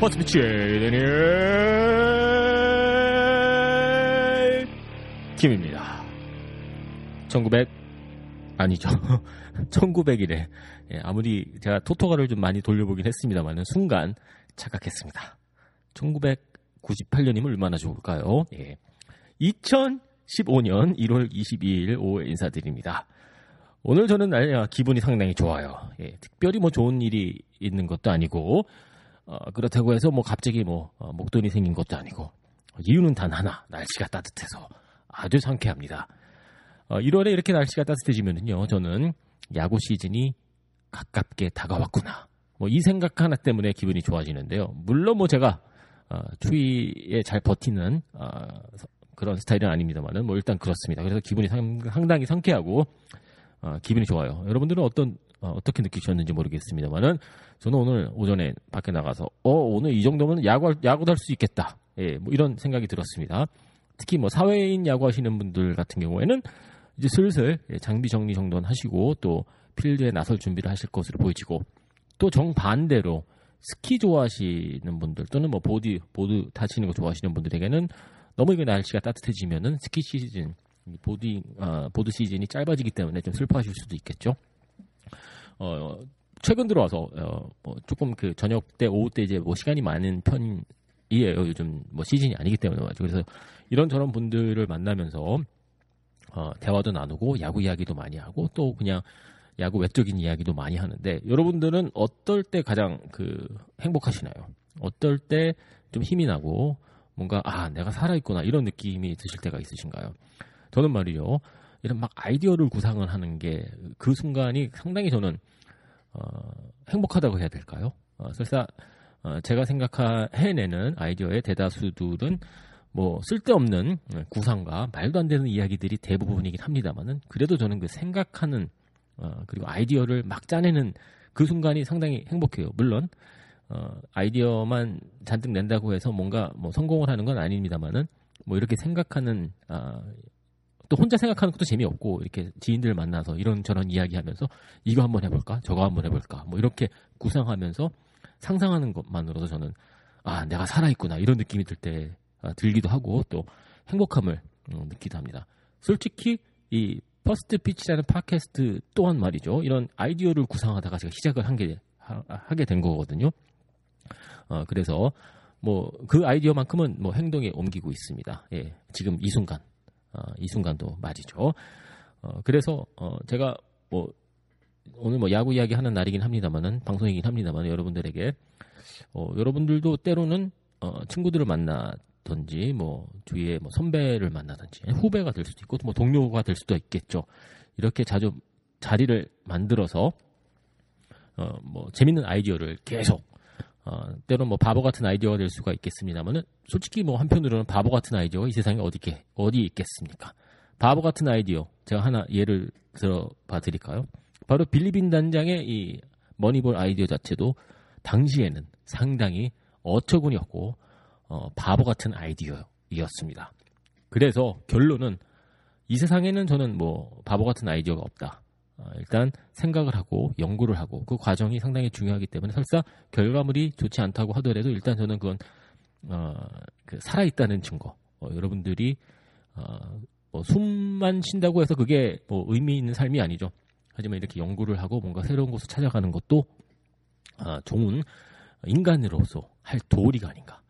버스피치의 데니엘 김입니다. 1900 아니죠. 1900이래. 예, 아무리 제가 토토가를 좀 많이 돌려보긴 했습니다만 순간 착각했습니다. 1998년이면 얼마나 좋을까요? 예. 2015년 1월 22일 오후 인사드립니다. 오늘 저는 아, 기분이 상당히 좋아요. 예, 특별히 뭐 좋은 일이 있는 것도 아니고 어, 그렇다고 해서 뭐 갑자기 뭐 어, 목돈이 생긴 것도 아니고 이유는 단 하나 날씨가 따뜻해서 아주 상쾌합니다. 어, 1월에 이렇게 날씨가 따뜻해지면은요 저는 야구 시즌이 가깝게 다가왔구나 뭐 이 생각 하나 때문에 기분이 좋아지는데요. 물론 뭐 제가 어, 추위에 잘 버티는 어, 그런 스타일은 아닙니다만은 뭐 일단 그렇습니다. 그래서 기분이 상, 상당히 상쾌하고 어, 기분이 좋아요. 여러분들은 어떤 어, 떻게 느끼셨는지 모르겠습니다만은 저는 오늘 오전에 밖에 나가서 어 오늘 이 정도면 야구 야구도 할 수 있겠다. 예, 뭐 이런 생각이 들었습니다. 특히 뭐 사회인 야구 하시는 분들 같은 경우에는 이제 슬슬 예, 장비 정리 정도는 하시고 또 필드에 나설 준비를 하실 것으로 보이지고 또 정반대로 스키 좋아하시는 분들 또는 뭐 보드 보드 타시는 거 좋아하시는 분들에게는 너무 이게 날씨가 따뜻해지면은 스키 시즌 보드 어, 보드 시즌이 짧아지기 때문에 좀 슬퍼하실 수도 있겠죠. 어, 최근 들어와서 어, 뭐 조금 그 저녁 때 오후 때 이제 뭐 시간이 많은 편이에요. 요즘 뭐 시즌이 아니기 때문에. 그래서 이런 저런 분들을 만나면서 어, 대화도 나누고 야구 이야기도 많이 하고 또 그냥 야구 외적인 이야기도 많이 하는데 여러분들은 어떨 때 가장 그 행복하시나요? 어떨 때 좀 힘이 나고 뭔가 아 내가 살아 있구나 이런 느낌이 드실 때가 있으신가요? 저는 말이죠 이런 막 아이디어를 구상을 하는 게 그 순간이 상당히 저는 어, 행복하다고 해야 될까요? 어, 설사 어, 제가 생각해내는 아이디어의 대다수들은 뭐 쓸데없는 구상과 말도 안 되는 이야기들이 대부분이긴 합니다만은 그래도 저는 그 생각하는 어, 그리고 아이디어를 막 짜내는 그 순간이 상당히 행복해요. 물론 어, 아이디어만 잔뜩 낸다고 해서 뭔가 뭐 성공을 하는 건 아닙니다만은 뭐 이렇게 생각하는 아, 또 혼자 생각하는 것도 재미없고 이렇게 지인들 만나서 이런저런 이야기하면서 이거 한번 해볼까 저거 한번 해볼까 뭐 이렇게 구상하면서 상상하는 것만으로도 저는 아 내가 살아있구나 이런 느낌이 들때 아, 들기도 하고 또 행복함을 음, 느끼기도 합니다. 솔직히 이 First Pitch라는 팟캐스트 또한 말이죠. 이런 아이디어를 구상하다가 제가 시작을 한 게 하게 된 거거든요. 어, 그래서 뭐 그 아이디어만큼은 뭐 행동에 옮기고 있습니다. 예, 지금 이 순간 어, 이 순간도 말이죠. 어, 그래서 어, 제가 뭐 오늘 뭐 야구 이야기 하는 날이긴 합니다만은 방송이긴 합니다만 여러분들에게 어, 여러분들도 때로는 어, 친구들을 만나든지 뭐 주위에 뭐 선배를 만나든지 후배가 될 수도 있고 뭐 동료가 될 수도 있겠죠. 이렇게 자주 자리를 만들어서 어, 뭐 재밌는 아이디어를 계속 어, 때로는 뭐 바보 같은 아이디어가 될 수가 있겠습니다만은 솔직히 뭐 한편으로는 바보 같은 아이디어가 이 세상에 어디 있게 어디 있겠습니까? 바보 같은 아이디어 제가 하나 예를 들어 봐 드릴까요? 바로 빌리빈 단장의 이 머니볼 아이디어 자체도 당시에는 상당히 어처구니 없고 어, 바보 같은 아이디어였습니다. 그래서 결론은 이 세상에는 저는 뭐 바보 같은 아이디어가 없다. 어, 일단 생각을 하고 연구를 하고 그 과정이 상당히 중요하기 때문에 설사 결과물이 좋지 않다고 하더라도 일단 저는 그건 어, 그 살아있다는 증거. 어, 여러분들이 어, 뭐 숨만 쉰다고 해서 그게 뭐 의미 있는 삶이 아니죠. 하지만 이렇게 연구를 하고 뭔가 새로운 곳을 찾아가는 것도 어, 좋은 인간으로서 할 도리가 아닌가.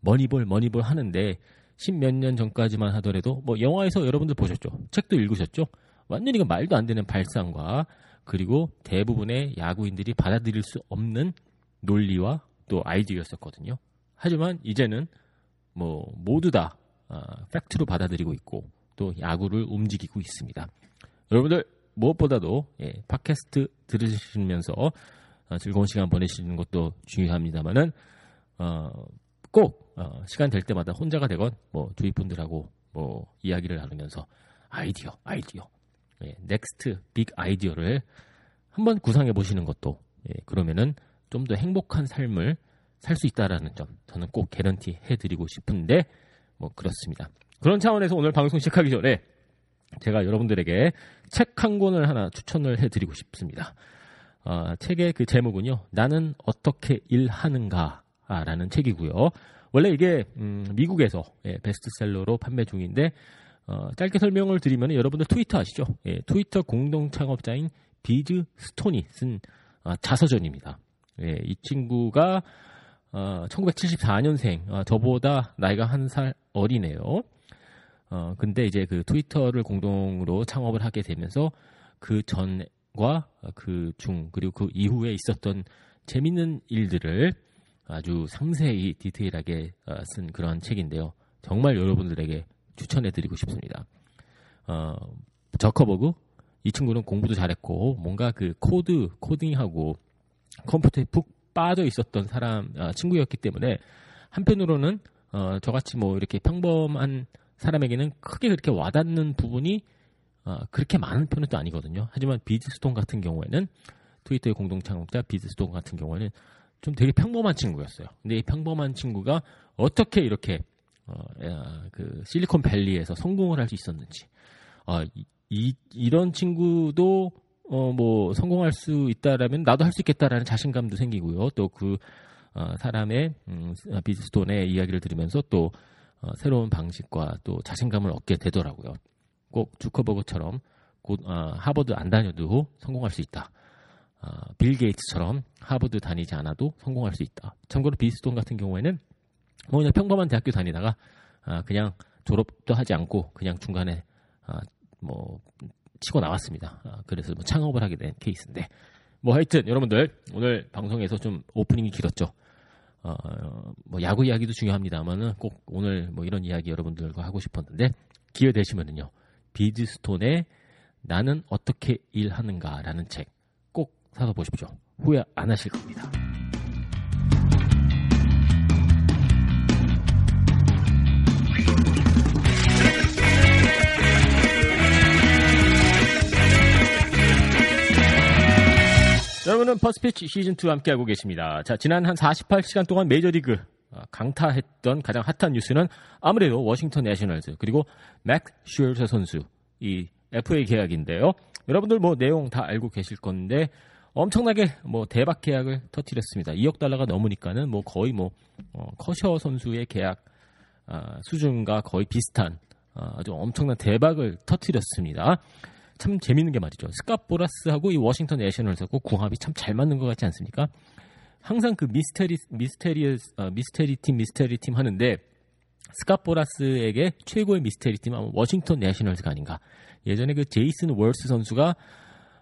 머니볼 머니볼 하는데 십몇 년 전까지만 하더라도 뭐 영화에서 여러분들 보셨죠. 책도 읽으셨죠. 완전히 그 말도 안 되는 발상과 그리고 대부분의 야구인들이 받아들일 수 없는 논리와 또 아이디어였었거든요. 하지만 이제는 뭐 모두 다 어, 팩트로 받아들이고 있고 또 야구를 움직이고 있습니다. 여러분들 무엇보다도 예, 팟캐스트 들으시면서 어, 즐거운 시간 보내시는 것도 중요합니다만은 어, 꼭 어, 시간 될 때마다 혼자가 되건 뭐 주위 분들하고 뭐 이야기를 나누면서 아이디어, 아이디어, 예, next big idea를 한번 구상해 보시는 것도 예, 그러면은 좀 더 행복한 삶을 살 수 있다라는 점 저는 꼭 개런티 해드리고 싶은데 뭐 그렇습니다. 그런 차원에서 오늘 방송 시작하기 전에 제가 여러분들에게 책 한 권을 하나 추천을 해드리고 싶습니다. 어, 책의 그 제목은요. 나는 어떻게 일하는가라는 책이고요. 원래 이게 음, 미국에서 예, 베스트셀러로 판매 중인데 어, 짧게 설명을 드리면 여러분들 트위터 아시죠? 예, 트위터 공동 창업자인 비즈 스톤이 쓴 어, 자서전입니다. 예, 이 친구가 어, 1974년생, 어, 저보다 나이가 한 살 어리네요. 어, 근데 이제 그 트위터를 공동으로 창업을 하게 되면서 그 전과 그 중, 그리고 그 이후에 있었던 재밌는 일들을 아주 상세히 디테일하게 어, 쓴 그런 책인데요. 정말 여러분들에게 추천해드리고 싶습니다. 어, 저커버그 이 친구는 공부도 잘했고 뭔가 그 코드 코딩하고 컴퓨터에 푹 빠져 있었던 사람 어, 친구였기 때문에 한편으로는 어, 저같이 뭐 이렇게 평범한 사람에게는 크게 그렇게 와닿는 부분이 어, 그렇게 많은 편은 또 아니거든요. 하지만 비즈스톤 같은 경우에는 트위터의 공동 창업자 비즈스톤 같은 경우에는 좀 되게 평범한 친구였어요. 근데 이 평범한 친구가 어떻게 이렇게 어, 그 실리콘밸리에서 성공을 할 수 있었는지 어, 이, 이런 친구도 어, 뭐 성공할 수 있다라면 나도 할 수 있겠다라는 자신감도 생기고요. 또그 어, 사람의 음, 비즈스톤의 이야기를 들으면서 또 어, 새로운 방식과 또 자신감을 얻게 되더라고요. 꼭 주커버그처럼 곧 어, 하버드 안 다녀도 성공할 수 있다. 어, 빌 게이츠처럼 하버드 다니지 않아도 성공할 수 있다. 참고로 비스톤 같은 경우에는 뭐 그냥 평범한 대학교 다니다가 아, 그냥 졸업도 하지 않고 그냥 중간에 아, 뭐 치고 나왔습니다. 아, 그래서 뭐 창업을 하게 된 케이스인데 뭐 하여튼 여러분들 오늘 방송에서 좀 오프닝이 길었죠. 어, 뭐 야구 이야기도 중요합니다만은 꼭 오늘 뭐 이런 이야기 여러분들과 하고 싶었는데 기회 되시면은요 비즈스톤의 나는 어떻게 일하는가라는 책 꼭 사서 보십시오. 후회 안 하실 겁니다. 여러분은 퍼스트피치 시즌2 함께하고 계십니다. 자, 지난 한 48시간 동안 메이저리그 어, 강타했던 가장 핫한 뉴스는 아무래도 워싱턴 내셔널즈 그리고 맥스 슈어저 선수 이 FA 계약인데요. 여러분들 뭐 내용 다 알고 계실 건데 엄청나게 뭐 대박 계약을 터뜨렸습니다. 2억 달러가 넘으니까는 뭐 거의 뭐 어, 커쇼 선수의 계약 어, 수준과 거의 비슷한 어, 아주 엄청난 대박을 터뜨렸습니다. 참 재밌는 게 말이죠. 스캇 보라스하고 이 워싱턴 내셔널스하고 궁합이 참 잘 맞는 것 같지 않습니까? 항상 그 미스테리 미스테리 어, 미스테리 팀 미스테리 팀 하는데 스캇 보라스에게 최고의 미스테리 팀은 워싱턴 내셔널스가 아닌가. 예전에 그 제이슨 워스 선수가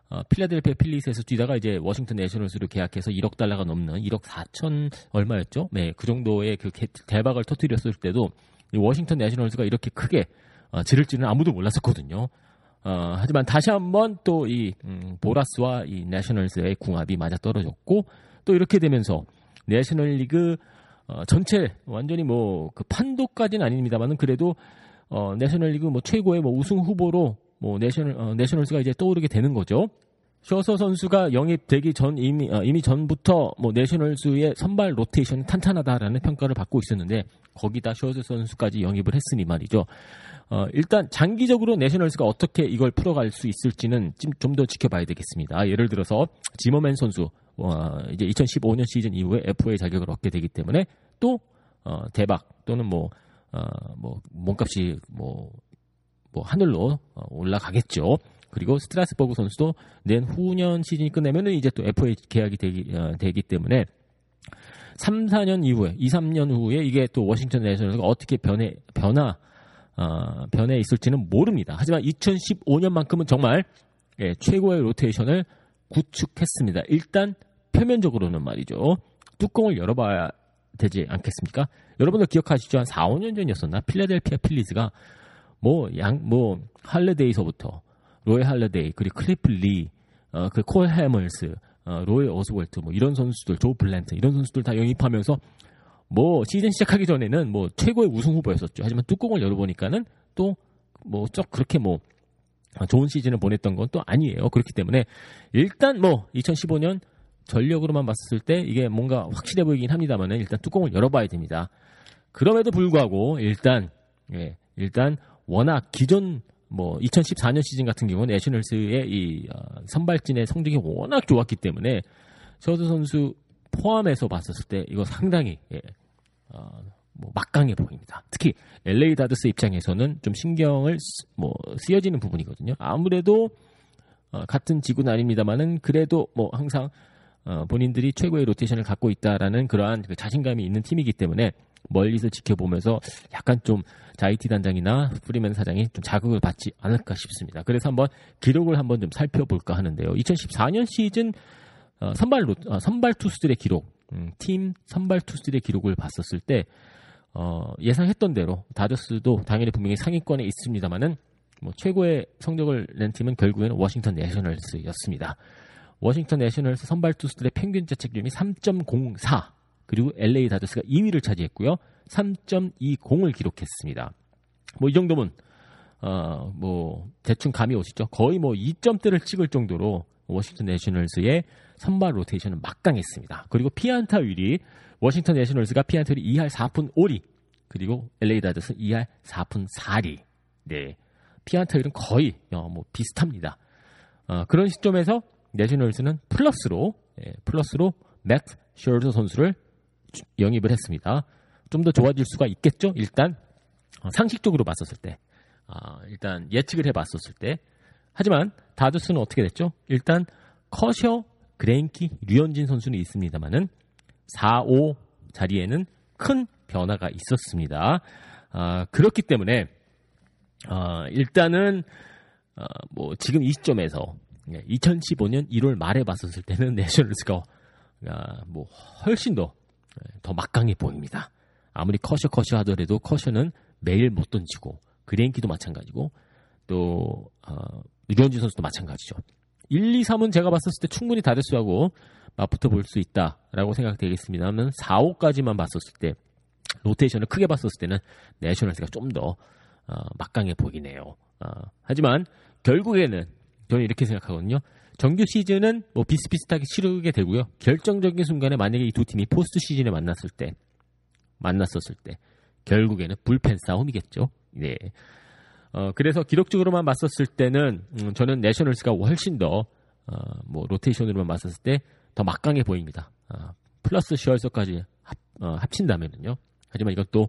어, 필라델피아 필리스에서 뛰다가 이제 워싱턴 내셔널스로 계약해서 1억 달러가 넘는 1억 4천 얼마였죠? 네, 그 정도의 그 대박을 터뜨렸을 때도 워싱턴 내셔널스가 이렇게 크게 어, 지를 줄은 아무도 몰랐었거든요. 어, 하지만 다시 한번 또이 음, 보라스와 이 내셔널스의 궁합이 맞아 떨어졌고 또 이렇게 되면서 내셔널리그 어, 전체 완전히 뭐 그 판도까지는 아닙니다만은 그래도 어, 내셔널리그 뭐 최고의 뭐 우승 후보로 뭐 내셔널 어, 내셔널스가 이제 떠오르게 되는 거죠. 슈어저 선수가 영입되기 전 이미 어, 이미 전부터 뭐 내셔널스의 선발 로테이션이 탄탄하다라는 평가를 받고 있었는데 거기다 셔서 선수까지 영입을 했으니 말이죠. 어, 일단 장기적으로 내셔널스가 어떻게 이걸 풀어갈 수 있을지는 좀 더 지켜봐야 되겠습니다. 예를 들어서 지머맨 선수 어, 이제 2015년 시즌 이후에 FA 자격을 얻게 되기 때문에 또 어, 대박 또는 뭐, 어, 뭐 몸값이 뭐, 뭐 하늘로 어, 올라가겠죠. 그리고 스트라스버그 선수도 내후년 시즌이 끝내면은 이제 또 FA 계약이 되기, 어, 되기 때문에 3, 4년 이후에, 2, 3년 후에 이게 또 워싱턴 내셔널스가 어떻게 변해, 변화, 어, 변해 있을지는 모릅니다. 하지만 2015년만큼은 정말 예, 최고의 로테이션을 구축했습니다. 일단 표면적으로는 말이죠. 뚜껑을 열어봐야 되지 않겠습니까? 여러분들 기억하시죠? 한 4, 5년 전이었었나? 필라델피아 필리스가 뭐, 양, 뭐, 할러데이서부터, 로이 할러데이, 그리고 클리프 리, 어, 해멀스, 어, 로에 어스월트, 뭐, 이런 선수들, 조 블랜트, 이런 선수들 다 영입하면서, 뭐, 시즌 시작하기 전에는 뭐, 최고의 우승 후보였었죠. 하지만 뚜껑을 열어보니까는 또, 뭐, 쩍 그렇게 뭐, 좋은 시즌을 보냈던 건 또 아니에요. 그렇기 때문에, 일단 뭐, 2015년 전력으로만 봤을 때 이게 뭔가 확실해 보이긴 합니다만은 일단 뚜껑을 열어봐야 됩니다. 그럼에도 불구하고 일단 예, 일단 워낙 기존 뭐 2014년 시즌 같은 경우는 내셔널스의 이 어, 선발진의 성적이 워낙 좋았기 때문에 셔드 선수 포함해서 봤었을 때 이거 상당히 예, 어, 뭐 막강해 보입니다. 특히 LA 다드스 입장에서는 좀 신경을 쓰, 뭐 쓰여지는 부분이거든요. 아무래도 어, 같은 지구는 아닙니다만은 그래도 뭐 항상 어, 본인들이 최고의 로테이션을 갖고 있다라는 그러한 그 자신감이 있는 팀이기 때문에 멀리서 지켜보면서 약간 좀 자이디 단장이나 프리맨 사장이 좀 자극을 받지 않을까 싶습니다. 그래서 한번 기록을 한번 좀 살펴볼까 하는데요. 2014년 시즌 어, 선발 로, 어, 선발 투수들의 기록, 음, 팀 선발 투수들의 기록을 봤었을 때 어, 예상했던 대로 다저스도 당연히 분명히 상위권에 있습니다만은 뭐 최고의 성적을 낸 팀은 결국에는 워싱턴 내셔널스였습니다. 워싱턴 내셔널스 선발 투수들의 평균 자책률이 3.04 그리고 LA 다저스가 2위를 차지했고요. 3.20을 기록했습니다. 뭐 이 정도면 어 뭐 대충 감이 오시죠. 거의 뭐 2점대를 찍을 정도로 워싱턴 내셔널스의 선발 로테이션은 막강했습니다. 그리고 피안타율이 워싱턴 내셔널스가 피안타율이 2할 4푼 5리 그리고 LA 다저스 2할 4푼 4리. 네. 피안타율은 거의 어, 뭐 비슷합니다. 어, 그런 시점에서 내셔널스는 플러스로 예, 플러스로 맥스 슈어저 선수를 영입을 했습니다. 좀 더 좋아질 수가 있겠죠. 일단 어, 상식적으로 봤었을 때, 아, 일단 예측을 해봤었을 때. 하지만 다저스는 어떻게 됐죠? 일단 커쇼, 그레인키, 류현진 선수는 있습니다만은 4, 5 자리에는 큰 변화가 있었습니다. 아, 그렇기 때문에 아, 일단은 아, 뭐 지금 이 시점에서 2015년 1월 말에 봤었을 때는 내셔널스가 아, 뭐 훨씬 더 더 막강해 보입니다. 아무리 커셔 커셔 하더라도 커셔는 매일 못 던지고 그레인키도 마찬가지고 또 어, 류현진 선수도 마찬가지죠. 1, 2, 3은 제가 봤었을 때 충분히 다저스하고 맞붙어 볼 수 있다라고 생각되겠습니다만 4, 5까지만 봤었을 때 로테이션을 크게 봤었을 때는 내셔널스가 좀더 어, 막강해 보이네요. 어, 하지만 결국에는 저는 이렇게 생각하거든요. 정규 시즌은 뭐 비슷비슷하게 치르게 되고요. 결정적인 순간에 만약에 이 두 팀이 포스트 시즌에 만났을 때, 만났었을 때, 결국에는 불펜 싸움이겠죠. 네. 어, 그래서 기록적으로만 봤었을 때는, 음, 저는 내셔널스가 훨씬 더, 어, 뭐, 로테이션으로만 봤었을 때 더 막강해 보입니다. 어, 플러스 슈어저까지 합, 어, 합친다면은요. 하지만 이것도,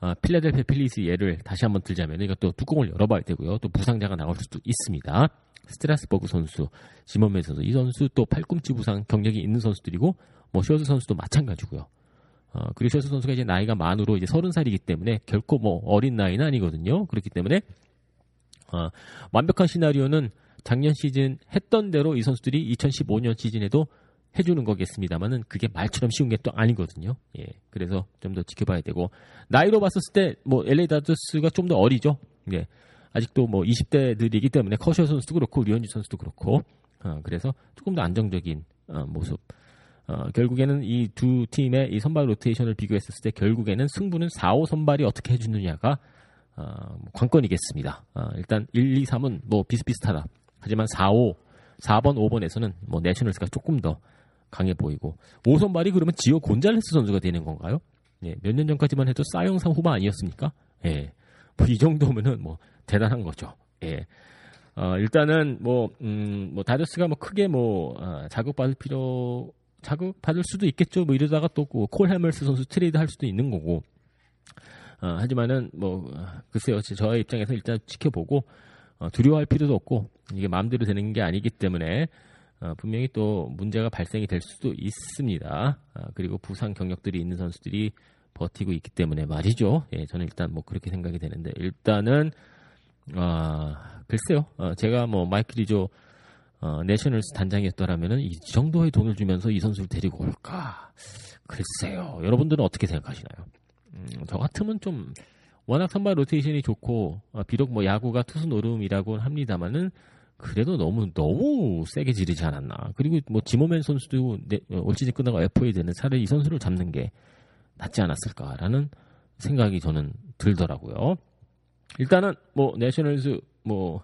어, 필라델피아 필리스 예를 다시 한번 들자면 이것도 뚜껑을 열어봐야 되고요. 또 부상자가 나올 수도 있습니다. 스트라스버그 선수, 짐머맨 선수, 이 선수 또 팔꿈치 부상 경력이 있는 선수들이고 뭐 슈어저 선수도 마찬가지고요. 어, 그리고 슈어저 선수가 이제 나이가 만으로 이제 서른 살이기 때문에 결코 뭐 어린 나이는 아니거든요. 그렇기 때문에 어, 완벽한 시나리오는 작년 시즌 했던 대로 이 선수들이 2015년 시즌에도 해주는 거겠습니다만은 그게 말처럼 쉬운 게 또 아니거든요. 예, 그래서 좀 더 지켜봐야 되고 나이로 봤었을 때 뭐 LA 다저스가 좀 더 어리죠. 예, 아직도 뭐 20대들이기 때문에 커셔 선수도 그렇고 류현진 선수도 그렇고 어, 그래서 조금 더 안정적인 어, 모습. 어, 결국에는 이 두 팀의 이 선발 로테이션을 비교했었을 때 결국에는 승부는 4, 5 선발이 어떻게 해주느냐가 어, 관건이겠습니다. 어, 일단 1, 2, 3은 뭐 비슷비슷하다. 하지만 4, 5, 4번, 5번에서는 뭐 내셔널스가 조금 더 강해 보이고 5선발이 그러면 지오 곤잘레스 선수가 되는 건가요? 예, 몇 년 전까지만 해도 사이영상 후보 아니었습니까? 예, 뭐 이 정도면은 뭐 대단한 거죠. 예. 어, 일단은 뭐, 음, 뭐, 다저스가 뭐 크게 뭐, 어, 자극 받을 필요, 자극 받을 수도 있겠죠. 뭐 이러다가 또 콜 해멀스 선수 트레이드 할 수도 있는 거고. 어, 하지만은 뭐, 글쎄요. 저의 입장에서 일단 지켜보고, 어, 두려워할 필요도 없고, 이게 마음대로 되는 게 아니기 때문에, 어, 분명히 또 문제가 발생이 될 수도 있습니다. 아, 그리고 부상 경력들이 있는 선수들이 버티고 있기 때문에 말이죠. 예, 저는 일단 뭐 그렇게 생각이 되는데 일단은 아 글쎄요. 어, 제가 뭐 마이클 리조 어, 내셔널스 단장이었더라면은 이 정도의 돈을 주면서 이 선수를 데리고 올까? 글쎄요. 여러분들은 어떻게 생각하시나요? 음, 저 같으면 좀 워낙 선발 로테이션이 좋고 어, 비록 뭐 야구가 투수 노름이라고 합니다만은 그래도 너무 너무 세게 지르지 않았나. 그리고 뭐 지모맨 선수도 올 시즌 끝나고 FA 되는 차라리 이 선수를 잡는 게 낫지 않았을까라는 생각이 저는 들더라고요. 일단은 뭐 내셔널즈 뭐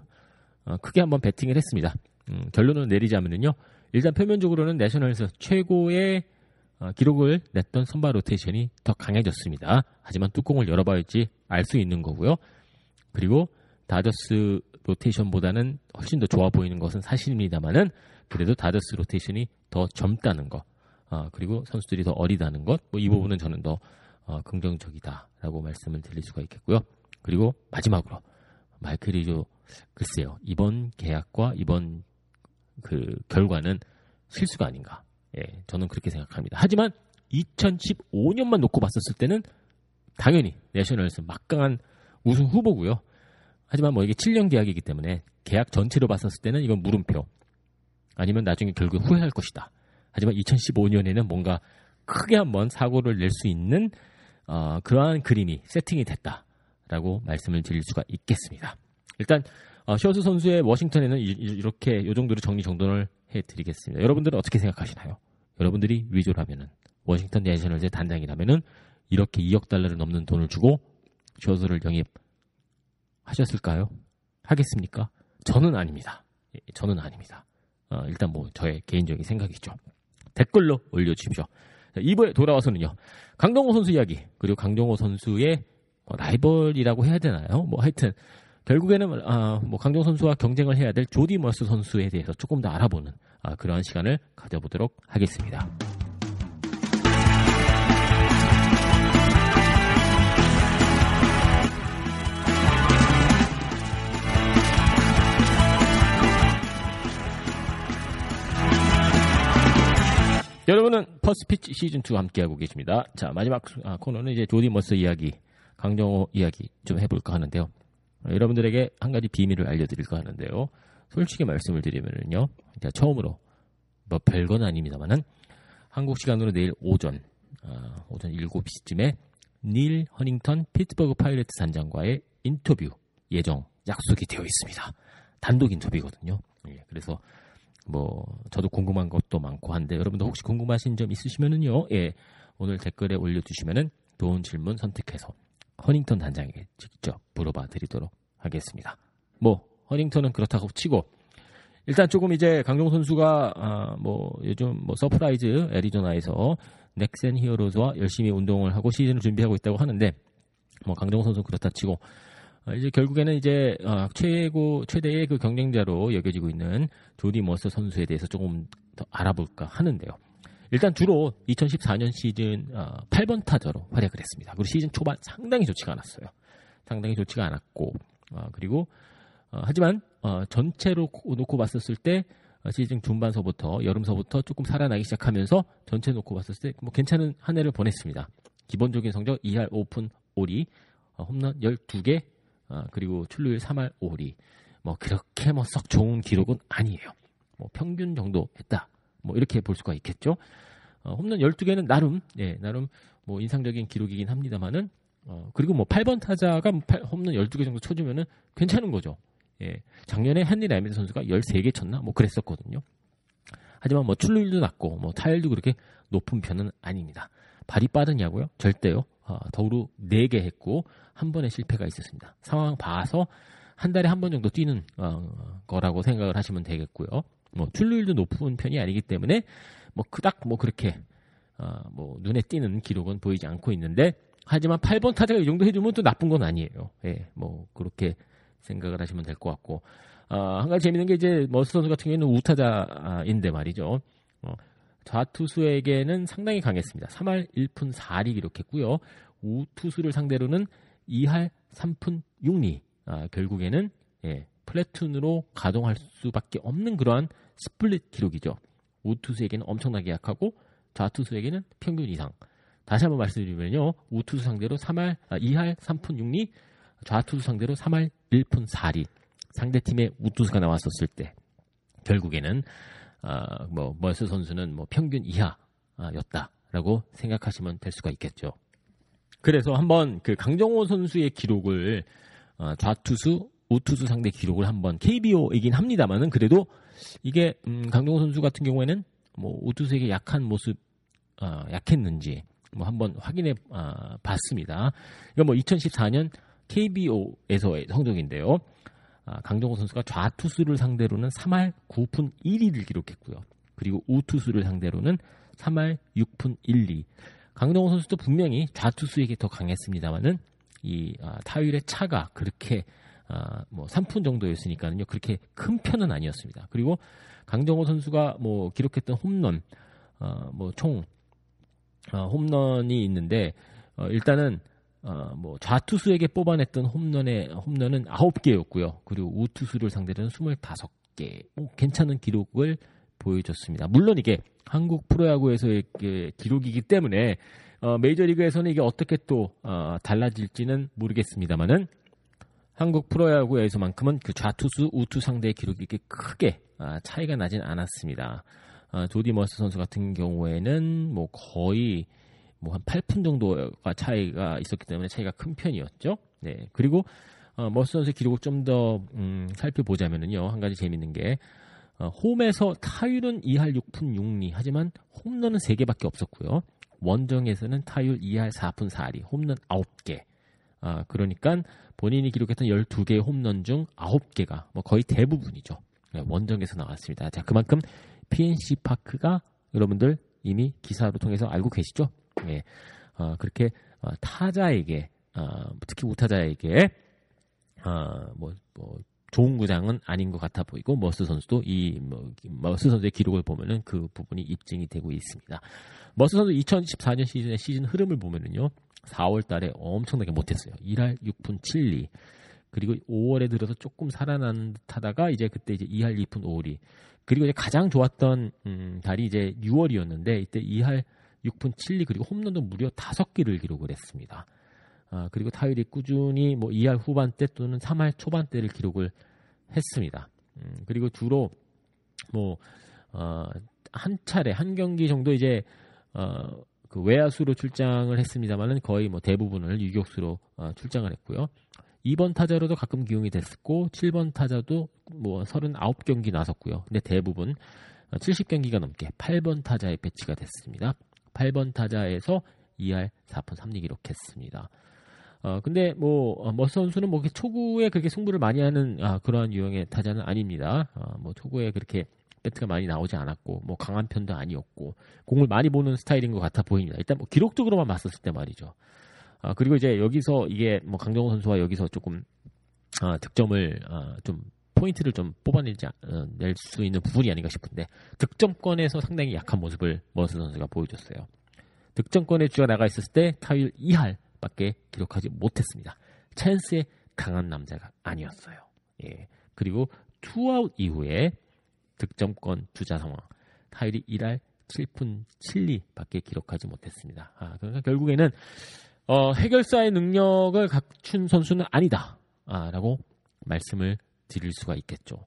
어, 크게 한번 배팅을 했습니다. 음, 결론을 내리자면요. 일단 표면적으로는 내셔널즈 최고의 어, 기록을 냈던 선발 로테이션이 더 강해졌습니다. 하지만 뚜껑을 열어봐야지 알 수 있는 거고요. 그리고 다저스 로테이션보다는 훨씬 더 좋아 보이는 것은 사실입니다만은 그래도 다저스 로테이션이 더 젊다는 것, 어, 그리고 선수들이 더 어리다는 것, 뭐 이 부분은 저는 더 어, 긍정적이다라고 말씀을 드릴 수가 있겠고요. 그리고 마지막으로 마이클 리조 글쎄요 이번 계약과 이번 그 결과는 실수가 아닌가. 예, 저는 그렇게 생각합니다. 하지만 2015년만 놓고 봤었을 때는 당연히 내셔널스 막강한 우승 후보고요. 하지만 뭐 이게 7년 계약이기 때문에 계약 전체로 봤었을 때는 이건 물음표. 아니면 나중에 결국 후회할 것이다. 하지만 2015년에는 뭔가 크게 한번 사고를 낼 수 있는 어, 그러한 그림이 세팅이 됐다라고 말씀을 드릴 수가 있겠습니다. 일단 어, 쇼스 선수의 워싱턴에는 이, 렇게 요 정도로 정리 정돈을 해드리겠습니다. 여러분들은 어떻게 생각하시나요? 여러분들이 위조라면은 워싱턴 내셔널즈의 단장이라면은 이렇게 2억 달러를 넘는 돈을 주고 쇼스를 영입 하셨을까요? 하겠습니까? 저는 아닙니다. 예, 저는 아닙니다. 어, 일단 뭐 저의 개인적인 생각이죠. 댓글로 올려주십시오. 자, 2부에 돌아와서는요. 강정호 선수 이야기 그리고 강정호 선수의 뭐 라이벌이라고 해야 되나요? 뭐 하여튼 결국에는 아, 뭐 강정호 선수와 경쟁을 해야 될 조디 머서 선수에 대해서 조금 더 알아보는 아, 그러한 시간을 가져보도록 하겠습니다. 여러분은 퍼스트 피치 시즌 2 함께하고 계십니다. 자, 마지막 아, 코너는 이제 조디 머서 이야기, 강정호 이야기 좀 해볼까 하는데요. 여러분들에게 한 가지 비밀을 알려드릴까 하는데요. 솔직히 말씀을 드리면요. 자, 처음으로, 뭐 별건 아닙니다만은 한국 시간으로 내일 오전, 어, 오전 7시쯤에 닐 헌팅턴 피츠버그 파이리츠 단장과의 인터뷰 예정 약속이 되어 있습니다. 단독 인터뷰거든요. 예, 그래서 뭐 저도 궁금한 것도 많고 한데 여러분도 혹시 궁금하신 점 있으시면은요. 예, 오늘 댓글에 올려 주시면은 좋은 질문 선택해서 헌팅턴 단장에게 직접 물어봐 드리도록 하겠습니다. 뭐 헌팅턴은 그렇다고 치고 일단 조금 이제 강정호 선수가 아, 뭐 요즘 뭐 서프라이즈 애리조나에서 넥센 히어로즈와 열심히 운동을 하고 시즌을 준비하고 있다고 하는데 뭐 강정호 선수 그렇다 치고 어, 이제 결국에는 이제 어, 최고 최대의 그 경쟁자로 여겨지고 있는 조디 머서 선수에 대해서 조금 더 알아볼까 하는데요. 일단 주로 2014년 시즌 어, 8번 타자로 활약을 했습니다. 그리고 시즌 초반 상당히 좋지가 않았어요. 상당히 좋지가 않았고 어, 그리고 어, 하지만 어, 전체로 놓고 봤었을 때 어, 시즌 중반서부터 여름서부터 조금 살아나기 시작하면서 전체 놓고 봤었을 때 뭐 괜찮은 한 해를 보냈습니다. 기본적인 성적 2할 오픈 5리, 어, 홈런 12개, 어, 그리고 출루율 3할 5리. 뭐 그렇게 뭐 썩 좋은 기록은 아니에요. 뭐 평균 정도 했다. 뭐 이렇게 볼 수가 있겠죠. 어, 홈런 12개는 나름 예, 나름 뭐 인상적인 기록이긴 합니다만은 어, 그리고 뭐 8번 타자가 8, 홈런 12개 정도 쳐주면은 괜찮은 거죠. 예. 작년에 핸리 라미레즈 선수가 13개 쳤나? 뭐 그랬었거든요. 하지만 뭐 출루율도 낮고 뭐 타율도 그렇게 높은 편은 아닙니다. 발이 빠르냐고요? 절대요. 어, 도루 4개 했고 한 번의 실패가 있었습니다. 상황 봐서 한 달에 한 번 정도 뛰는 어, 거라고 생각을 하시면 되겠고요. 뭐 출루율도 높은 편이 아니기 때문에 뭐 그닥 뭐 그렇게 어, 뭐 눈에 띄는 기록은 보이지 않고 있는데 하지만 8번 타자가 이 정도 해주면 또 나쁜 건 아니에요. 예, 뭐 그렇게 생각을 하시면 될 것 같고 어, 한 가지 재밌는 게 이제 머스 선수 같은 경우에는 우타자인데 말이죠. 어, 좌투수에게는 상당히 강했습니다. 3할 1푼 4리 기록했고요. 우투수를 상대로는 2할 3푼 6리. 아, 결국에는 예, platoon으로 가동할 수밖에 없는 그러한 split 기록이죠. 우투수에게는 엄청나게 약하고 좌투수에게는 평균 이상. 다시 한번 말씀드리면요. 우투수 상대로 3할 아, 2할 3푼 6리, 좌투수 상대로 3할 1푼 4리. 상대팀의 우투수가 나왔었을 때 결국에는 아, 뭐 머서 선수는 뭐 평균 이하였다라고 생각하시면 될 수가 있겠죠. 그래서 한번 그 강정호 선수의 기록을 어, 좌투수, 우투수 상대 기록을 한번 KBO이긴 합니다만은 그래도 이게 음, 강정호 선수 같은 경우에는 뭐 우투수에게 약한 모습 어, 약했는지 뭐 한번 확인해 어, 봤습니다. 이건 뭐 2014년 KBO에서의 성적인데요. 아, 강정호 선수가 좌투수를 상대로는 3할 9푼 1리를 기록했고요. 그리고 우투수를 상대로는 3할 6푼 1리. 강정호 선수도 분명히 좌투수에게 더 강했습니다만은 이 아, 타율의 차가 그렇게 아, 뭐 3푼 정도였으니까는요. 그렇게 큰 편은 아니었습니다. 그리고 강정호 선수가 뭐 기록했던 홈런 어, 뭐총 어, 홈런이 있는데 어, 일단은 어, 뭐 좌투수에게 뽑아냈던 홈런의 홈런은 9개였고요. 그리고 우투수를 상대로는 25개. 뭐 괜찮은 기록을 보여줬습니다. 물론 이게 한국 프로야구에서의 기록이기 때문에 어, 메이저리그에서는 이게 어떻게 또 어, 달라질지는 모르겠습니다만은 한국 프로야구에서만큼은 그 좌투수, 우투 상대의 기록이 이렇게 크게 아, 차이가 나진 않았습니다. 아, 조디 머서 선수 같은 경우에는 뭐 거의 뭐 한 8푼 정도가 차이가 있었기 때문에 차이가 큰 편이었죠. 네. 그리고 어, 머서 선수의 기록을 좀더 음, 살펴보자면은요. 한 가지 재밌는 게 어, 홈에서 타율은 2할 6푼 6리 하지만 홈런은 3개밖에 없었고요. 원정에서는 타율 2할 4푼 4리, 홈런 9개. 아, 그러니까 본인이 기록했던 12개의 홈런 중 9개가 뭐 거의 대부분이죠. 네, 원정에서 나왔습니다. 자, 그만큼 PNC 파크가 여러분들 이미 기사로 통해서 알고 계시죠? 예. 어, 그렇게 어, 타자에게 어, 특히 우타자에게 어, 뭐, 뭐 좋은 구장은 아닌 것 같아 보이고 머서 선수도 이 뭐, 머서 선수의 기록을 보면은 그 부분이 입증이 되고 있습니다. 머서 선수 2014년 시즌의 시즌 흐름을 보면은요. 4월 달에 엄청나게 못했어요. 1할 6푼 7리. 그리고 5월에 들어서 조금 살아난 듯 하다가 이제 그때 이제 2할 2푼 5리. 그리고 이제 가장 좋았던 음, 달이 이제 6월이었는데 이때 2할 6푼 7리 그리고 홈런도 무려 5개를 기록을 했습니다. 아, 그리고 타율이 꾸준히 뭐 2할 후반대 또는 3할 초반대를 기록을 했습니다. 음, 그리고 주로 뭐, 어, 한 차례, 한 경기 정도 이제, 어, 그 외야수로 출장을 했습니다만은 거의 뭐 대부분을 유격수로 어, 출장을 했고요. 2번 타자로도 가끔 기용이 됐었고 7번 타자도 뭐 39경기 나섰고요. 근데 대부분 70경기가 넘게 8번 타자에 배치가 됐습니다. 8번 타자에서 2할 4푼 3리 기록했습니다. 어, 근데 뭐, 어, 머서 선수는 뭐 초구에 그렇게 승부를 많이 하는 아, 그러한 유형의 타자는 아닙니다. 어, 뭐 초구에 그렇게 배트가 많이 나오지 않았고, 뭐 강한 편도 아니었고, 공을 많이 보는 스타일인 것 같아 보입니다. 일단 뭐 기록적으로만 봤었을 때 말이죠. 아, 그리고 이제 여기서 이게 뭐 강정호 선수와 여기서 조금 아, 득점을 아, 좀 포인트를 좀 뽑아내지 어, 낼수 있는 부분이 아닌가 싶은데 득점권에서 상당히 약한 모습을 머서 선수가 보여줬어요. 득점권에 주자가 나가 있었을 때 타율 2할 밖에 기록하지 못했습니다. 찬스에 강한 남자가 아니었어요. 예. 그리고 투아웃 이후에 득점권 주자 상황 타율이 1할 7푼 7리 밖에 기록하지 못했습니다. 아, 그러니까 결국에는 어, 해결사의 능력을 갖춘 선수는 아니다. 아, 라고 말씀을 드릴 수가 있겠죠.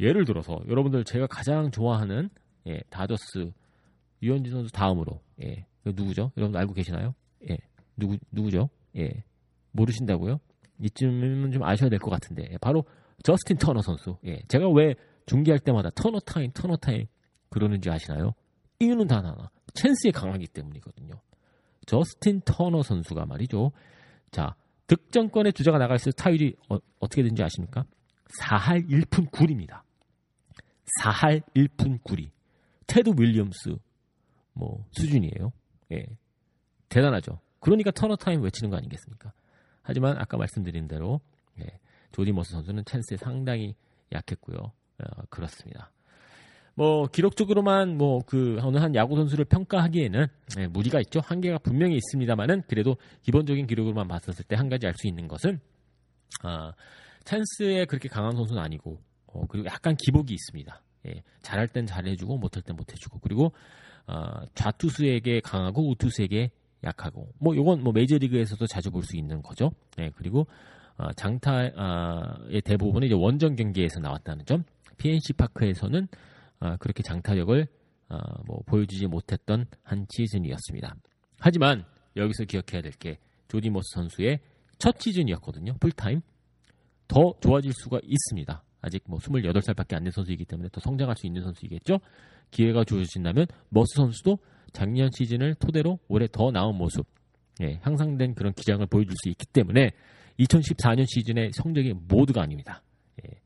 예를 들어서 여러분들 제가 가장 좋아하는 예, 다저스 류현진 선수 다음으로 예, 누구죠? 여러분 알고 계시나요? 예, 누구 누구죠? 예. 모르신다고요? 이쯤은 좀 아셔야 될 것 같은데 예, 바로 저스틴 터너 선수. 예. 제가 왜 중계할 때마다 터너 타임, 터너 타임 그러는지 아시나요? 이유는 단 하나. 찬스에 강하기 때문이거든요. 저스틴 터너 선수가 말이죠. 자, 득점권에 주자가 나가 있을 타율이 어, 떻게 되는지 아십니까? 4할 1푼 9리입니다. 4할 1푼 9리. 테드 윌리엄스 뭐 수준이에요. 예. 대단하죠. 그러니까 터너 타임 외치는 거 아니겠습니까? 하지만 아까 말씀드린 대로 예, 조디 머서 선수는 찬스에 상당히 약했고요. 어, 그렇습니다. 뭐 기록적으로만 뭐 그 어느 한 야구 선수를 평가하기에는 예, 무리가 있죠. 한계가 분명히 있습니다만은 그래도 기본적인 기록으로만 봤었을 때 한 가지 알 수 있는 것은 아, 찬 스에 그렇게 강한 선수는 아니고 어, 그리고 약간 기복이 있습니다. 예, 잘할 땐 잘해주고 못할 땐 못해주고 그리고 어, 좌투수에게 강하고 우투수에게 약하고 뭐 요건 뭐 메이저리그에서도 자주 볼 수 있는 거죠. 예, 그리고 어, 장타의 대부분은 이제 원정 경기에서 나왔다는 점. PNC 파크에서는 어, 그렇게 장타력을 어, 뭐 보여주지 못했던 한 시즌이었습니다. 하지만 여기서 기억해야 될 게 조디 머서 선수의 첫 시즌이었거든요. 풀타임. 더 좋아질 수가 있습니다. 아직 뭐 28살밖에 안 된 선수이기 때문에 더 성장할 수 있는 선수이겠죠. 기회가 주어진다면 머서 선수도 작년 시즌을 토대로 올해 더 나은 모습, 예, 향상된 그런 기량을 보여줄 수 있기 때문에 2014년 시즌의 성적이 모두가 아닙니다. 예.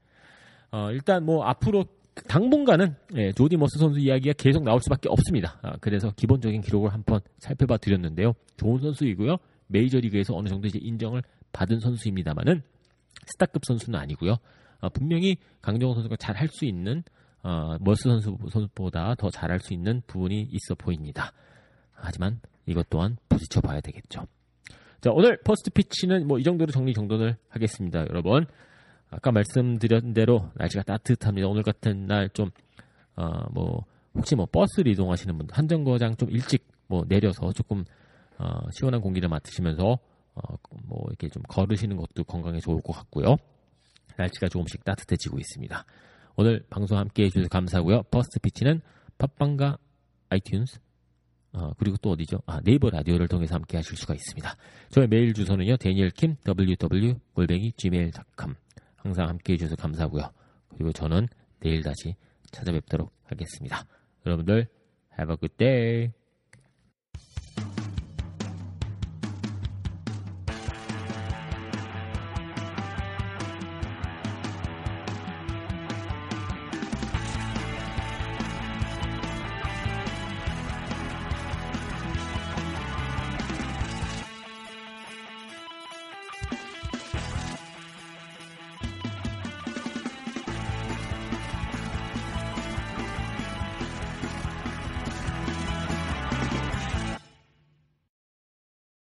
어, 일단 뭐 앞으로 당분간은 예, 조디 머서 선수 이야기가 계속 나올 수밖에 없습니다. 아, 그래서 기본적인 기록을 한번 살펴봐 드렸는데요. 좋은 선수이고요. 메이저리그에서 어느 정도 이제 인정을 받은 선수입니다만은 스타급 선수는 아니고요. 어, 분명히 강정호 선수가 잘 할 수 있는 어, 머서 선수 선수보다 더 잘할 수 있는 부분이 있어 보입니다. 하지만 이것 또한 부딪혀 봐야 되겠죠. 자, 오늘 First Pitch는 뭐 이 정도로 정리 정돈을 하겠습니다, 여러분. 아까 말씀드린 대로 날씨가 따뜻합니다. 오늘 같은 날 좀, 어, 뭐, 혹시 뭐 버스를 이동하시는 분들, 한정거장 좀 일찍 뭐 내려서 조금, 어, 시원한 공기를 맡으시면서, 어, 뭐 이렇게 좀 걸으시는 것도 건강에 좋을 것 같고요. 날씨가 조금씩 따뜻해지고 있습니다. 오늘 방송 함께 해주셔서 감사하고요. First Pitch는 팟빵과 아이튠스, 어, 그리고 또 어디죠? 아, 네이버 라디오를 통해서 함께 하실 수가 있습니다. 저의 메일 주소는요, 데니엘킴, ww, 골뱅이, gmail.com. 항상 함께 해주셔서 감사하고요. 그리고 저는 내일 다시 찾아뵙도록 하겠습니다. 여러분들, have a good day.